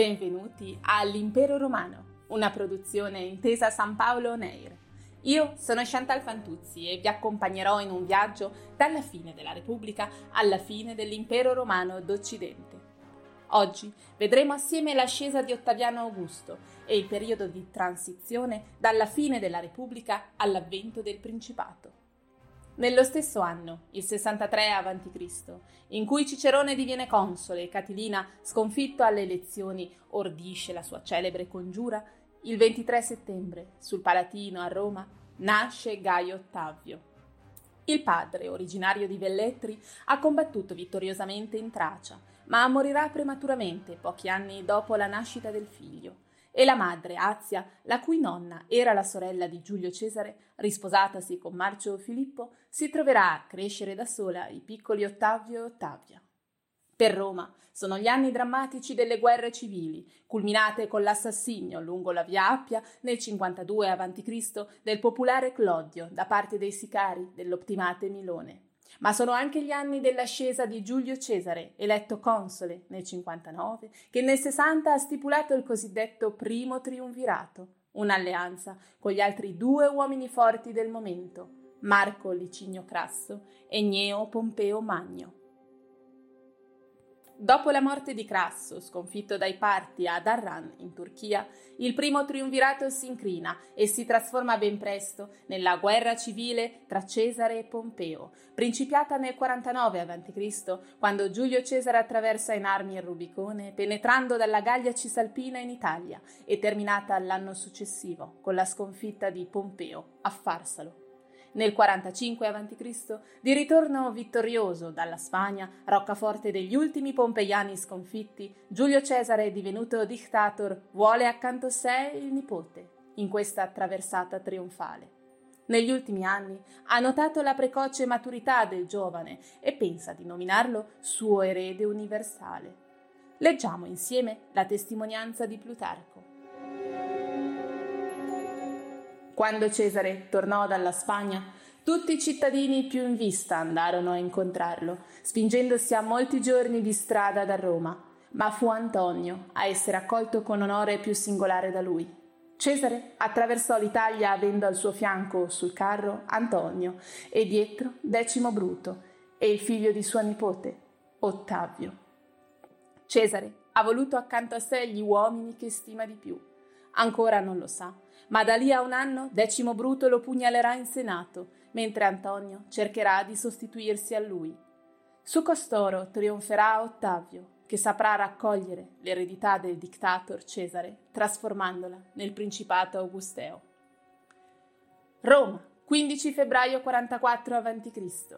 Benvenuti all'Impero Romano, una produzione intesa San Paolo Neir. Io sono Chantal Fantuzzi e vi accompagnerò in un viaggio dalla fine della Repubblica alla fine dell'Impero Romano d'Occidente. Oggi vedremo assieme l'ascesa di Ottaviano Augusto e il periodo di transizione dalla fine della Repubblica all'avvento del Principato. Nello stesso anno, il 63 a.C., in cui Cicerone diviene console e Catilina, sconfitto alle elezioni, ordisce la sua celebre congiura, il 23 settembre, sul Palatino a Roma, nasce Gaio Ottavio. Il padre, originario di Velletri, ha combattuto vittoriosamente in Tracia, ma morirà prematuramente pochi anni dopo la nascita del figlio e la madre, Azia, la cui nonna era la sorella di Giulio Cesare, risposatasi con Marcio Filippo, si troverà a crescere da sola i piccoli Ottavio e Ottavia. Per Roma sono gli anni drammatici delle guerre civili, culminate con l'assassinio lungo la via Appia nel 52 a.C. del popolare Clodio da parte dei sicari dell'optimate Milone ma sono anche gli anni dell'ascesa di Giulio Cesare, eletto console nel 59, che nel 60 ha stipulato il cosiddetto primo triunvirato, un'alleanza con gli altri due uomini forti del momento, Marco Licinio Crasso e Gneo Pompeo Magno. Dopo la morte di Crasso, sconfitto dai Parti ad Arran, in Turchia, il primo triunvirato si incrina e si trasforma ben presto nella guerra civile tra Cesare e Pompeo, principiata nel 49 a.C., quando Giulio Cesare attraversa in armi il Rubicone, penetrando dalla Gallia Cisalpina in Italia, e terminata l'anno successivo con la sconfitta di Pompeo a Farsalo. Nel 45 a.C., di ritorno vittorioso dalla Spagna, roccaforte degli ultimi pompeiani sconfitti, Giulio Cesare, divenuto dictator, vuole accanto a sé il nipote in questa traversata trionfale. Negli ultimi anni ha notato la precoce maturità del giovane e pensa di nominarlo suo erede universale. Leggiamo insieme la testimonianza di Plutarco. Quando Cesare tornò dalla Spagna, tutti i cittadini più in vista andarono a incontrarlo, spingendosi a molti giorni di strada da Roma, ma fu Antonio a essere accolto con onore più singolare da lui. Cesare attraversò l'Italia avendo al suo fianco sul carro Antonio e dietro Decimo Bruto e il figlio di sua nipote, Ottavio. Cesare ha voluto accanto a sé gli uomini che stima di più. Ancora non lo sa, ma da lì a un anno Decimo Bruto lo pugnalerà in Senato, mentre Antonio cercherà di sostituirsi a lui. Su costoro trionferà Ottavio, che saprà raccogliere l'eredità del dictator Cesare, trasformandola nel principato augusteo. Roma, 15 febbraio 44 a.C.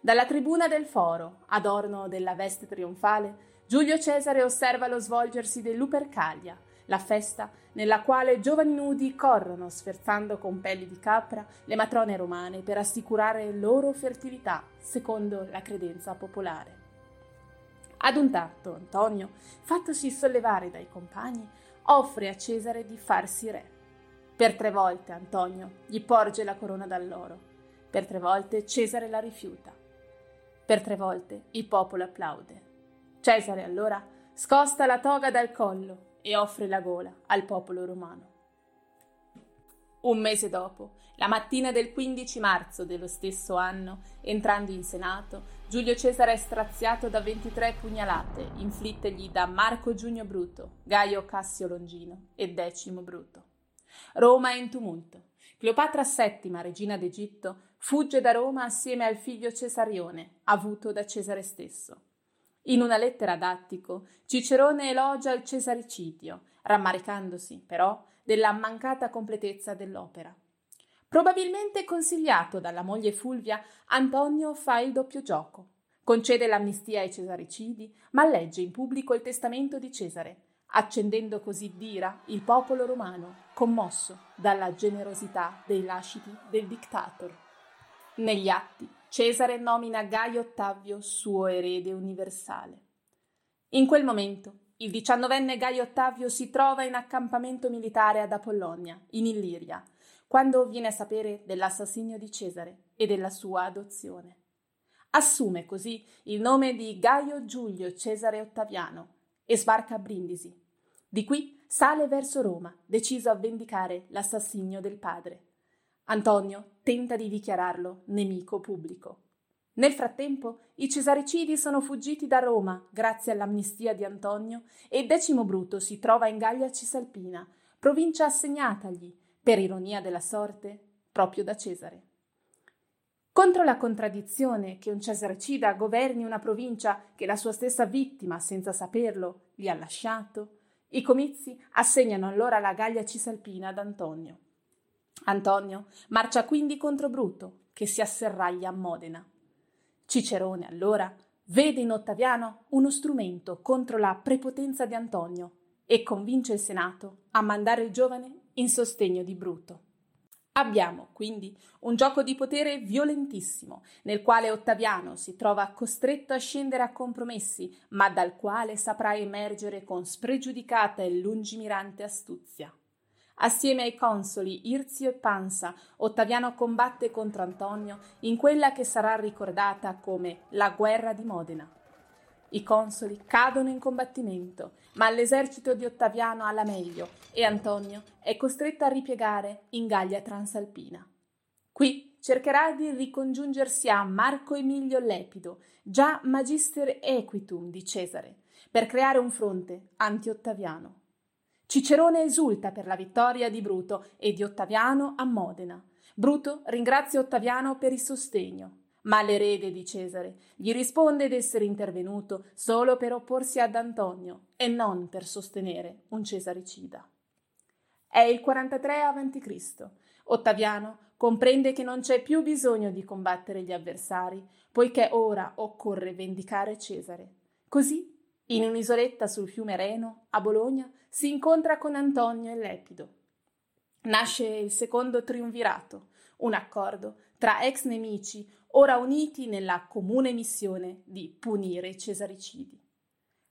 Dalla tribuna del foro, adorno della veste trionfale, Giulio Cesare osserva lo svolgersi dell'Upercalia, la festa nella quale giovani nudi corrono sferzando con pelli di capra le matrone romane per assicurare loro fertilità, secondo la credenza popolare. Ad un tratto Antonio, fattosi sollevare dai compagni, offre a Cesare di farsi re. Per tre volte Antonio gli porge la corona d'alloro, per tre volte Cesare la rifiuta, per tre volte il popolo applaude. Cesare allora scosta la toga dal collo e offre la gola al popolo romano. Un mese dopo, la mattina del 15 marzo dello stesso anno, entrando in Senato, Giulio Cesare è straziato da 23 pugnalate inflittegli da Marco Giugno Bruto, Gaio Cassio Longino e Decimo Bruto. Roma è in tumulto. Cleopatra VII, regina d'Egitto, fugge da Roma assieme al figlio Cesarione, avuto da Cesare stesso. In una lettera ad Attico, Cicerone elogia il cesaricidio, rammaricandosi, però, della mancata completezza dell'opera. Probabilmente consigliato dalla moglie Fulvia, Antonio fa il doppio gioco. concede l'amnistia ai cesaricidi, ma legge in pubblico il testamento di Cesare, accendendo così d'ira il popolo romano, commosso dalla generosità dei lasciti del dictator. Negli atti Cesare nomina Gaio Ottavio suo erede universale. In quel momento il diciannovenne Gaio Ottavio si trova in accampamento militare ad Apollonia, in Illiria, quando viene a sapere dell'assassinio di Cesare e della sua adozione. Assume così il nome di Gaio Giulio Cesare Ottaviano e sbarca a Brindisi. Di qui sale verso Roma, deciso a vendicare l'assassinio del padre. Antonio tenta di dichiararlo nemico pubblico. Nel frattempo i cesaricidi sono fuggiti da Roma grazie all'amnistia di Antonio e Decimo Bruto si trova in Gallia Cisalpina, provincia assegnatagli, per ironia della sorte, proprio da Cesare. Contro la contraddizione che un cesaricida governi una provincia che la sua stessa vittima, senza saperlo, gli ha lasciato, i comizi assegnano allora la Gallia Cisalpina ad Antonio. Antonio marcia quindi contro Bruto, che si asserraglia a Modena. Cicerone, allora, vede in Ottaviano uno strumento contro la prepotenza di Antonio e convince il Senato a mandare il giovane in sostegno di Bruto. Abbiamo quindi un gioco di potere violentissimo, nel quale Ottaviano si trova costretto a scendere a compromessi, ma dal quale saprà emergere con spregiudicata e lungimirante astuzia. Assieme ai consoli Irzio e Pansa, Ottaviano combatte contro Antonio in quella che sarà ricordata come la guerra di Modena. I consoli cadono in combattimento, ma l'esercito di Ottaviano ha la meglio e Antonio è costretto a ripiegare in Gallia Transalpina. Qui cercherà di ricongiungersi a Marco Emilio Lepido, già magister equitum di Cesare, per creare un fronte anti-Ottaviano. Cicerone esulta per la vittoria di Bruto e di Ottaviano a Modena. Bruto ringrazia Ottaviano per il sostegno, ma l'erede di Cesare gli risponde d'essere intervenuto solo per opporsi ad Antonio e non per sostenere un cesaricida. È il 43 a.C. Ottaviano comprende che non c'è più bisogno di combattere gli avversari, poiché ora occorre vendicare Cesare. Così in un'isoletta sul fiume Reno, a Bologna, si incontra con Antonio e Lepido. Nasce il secondo triunvirato, un accordo tra ex nemici ora uniti nella comune missione di punire i cesaricidi.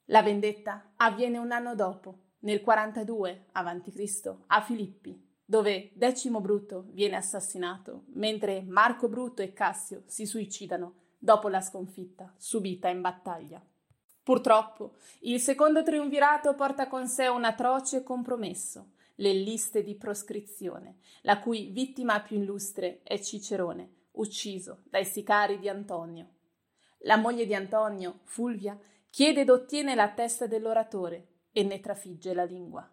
La vendetta avviene un anno dopo, nel 42 a.C., a Filippi, dove Decimo Bruto viene assassinato, mentre Marco Bruto e Cassio si suicidano dopo la sconfitta subita in battaglia. Purtroppo, il secondo triunvirato porta con sé un atroce compromesso, le liste di proscrizione, la cui vittima più illustre è Cicerone, ucciso dai sicari di Antonio. La moglie di Antonio, Fulvia, chiede ed ottiene la testa dell'oratore e ne trafigge la lingua.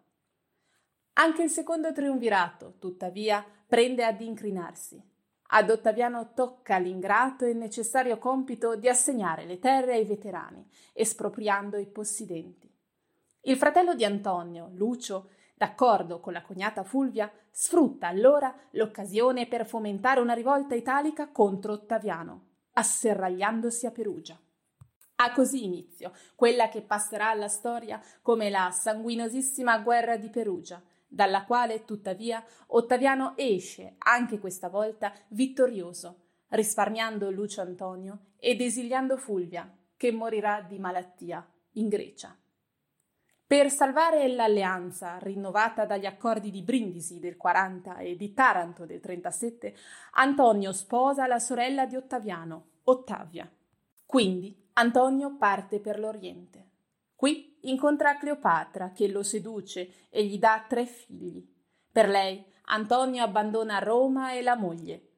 Anche il secondo triunvirato, tuttavia, prende ad incrinarsi. Ad Ottaviano tocca l'ingrato e necessario compito di assegnare le terre ai veterani, espropriando i possidenti. Il fratello di Antonio, Lucio, d'accordo con la cognata Fulvia, sfrutta allora l'occasione per fomentare una rivolta italica contro Ottaviano, asserragliandosi a Perugia. Ha così inizio quella che passerà alla storia come la sanguinosissima guerra di Perugia, dalla quale tuttavia Ottaviano esce anche questa volta vittorioso, risparmiando Lucio Antonio ed esiliando Fulvia, che morirà di malattia in Grecia. Per salvare l'alleanza rinnovata dagli accordi di Brindisi del 40 e di Taranto del 37, Antonio sposa la sorella di Ottaviano, Ottavia. Quindi Antonio parte per l'Oriente. Qui incontra Cleopatra che lo seduce e gli dà tre figli. Per lei Antonio abbandona Roma e la moglie.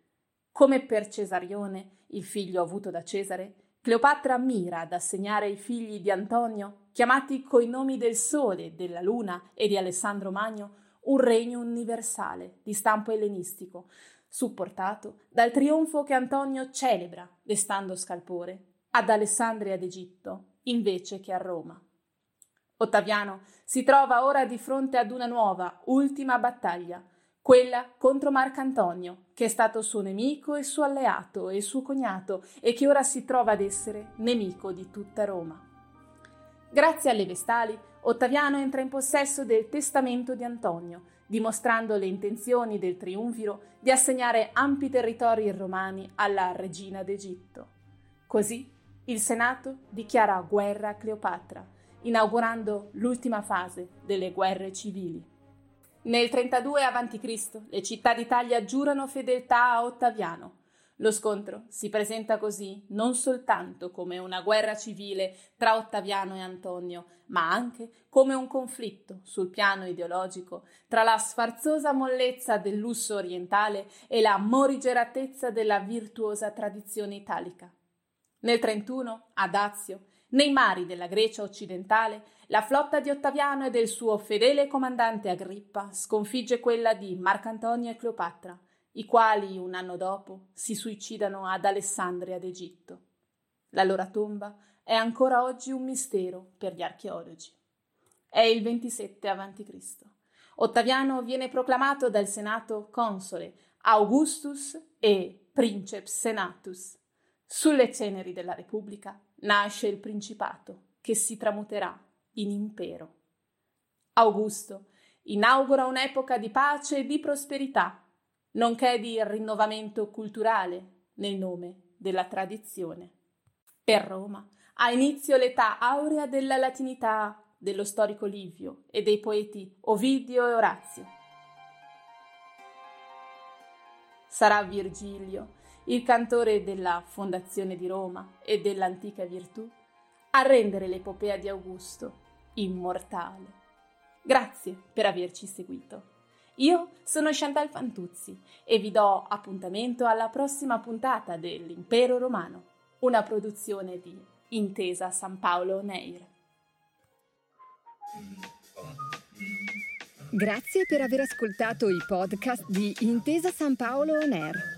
Come per Cesarione, il figlio avuto da Cesare, Cleopatra mira ad assegnare i figli di Antonio, chiamati coi nomi del Sole, della Luna e di Alessandro Magno, un regno universale di stampo ellenistico, supportato dal trionfo che Antonio celebra, destando scalpore, ad Alessandria d'Egitto invece che a Roma. Ottaviano si trova ora di fronte ad una nuova, ultima battaglia, quella contro Marcantonio, che è stato suo nemico e suo alleato e suo cognato e che ora si trova ad essere nemico di tutta Roma. Grazie alle Vestali, Ottaviano entra in possesso del testamento di Antonio, dimostrando le intenzioni del triunviro di assegnare ampi territori romani alla regina d'Egitto. Così il Senato dichiara guerra a Cleopatra, inaugurando l'ultima fase delle guerre civili. Nel 32 a.C. le città d'Italia giurano fedeltà a Ottaviano. Lo scontro si presenta così non soltanto come una guerra civile tra Ottaviano e Antonio, ma anche come un conflitto sul piano ideologico tra la sfarzosa mollezza del lusso orientale e la morigeratezza della virtuosa tradizione italica. Nel 31, ad Azio, nei mari della Grecia occidentale, la flotta di Ottaviano e del suo fedele comandante Agrippa sconfigge quella di Marcantonio e Cleopatra, i quali un anno dopo si suicidano ad Alessandria d'Egitto. La loro tomba è ancora oggi un mistero per gli archeologi. È il 27 a.C. Ottaviano viene proclamato dal Senato console, Augustus e Princeps Senatus. Sulle ceneri della Repubblica nasce il Principato, che si tramuterà in impero. Augusto inaugura un'epoca di pace e di prosperità, nonché di rinnovamento culturale nel nome della tradizione. Per Roma ha inizio l'età aurea della latinità dello storico Livio e dei poeti Ovidio e Orazio. Sarà Virgilio il cantore della fondazione di Roma e dell'antica virtù, a rendere l'epopea di Augusto immortale. Grazie per averci seguito. Io sono Chantal Fantuzzi e vi do appuntamento alla prossima puntata dell'Impero Romano, una produzione di Intesa San Paolo Neir. Grazie per aver ascoltato i podcast di Intesa San Paolo On Air.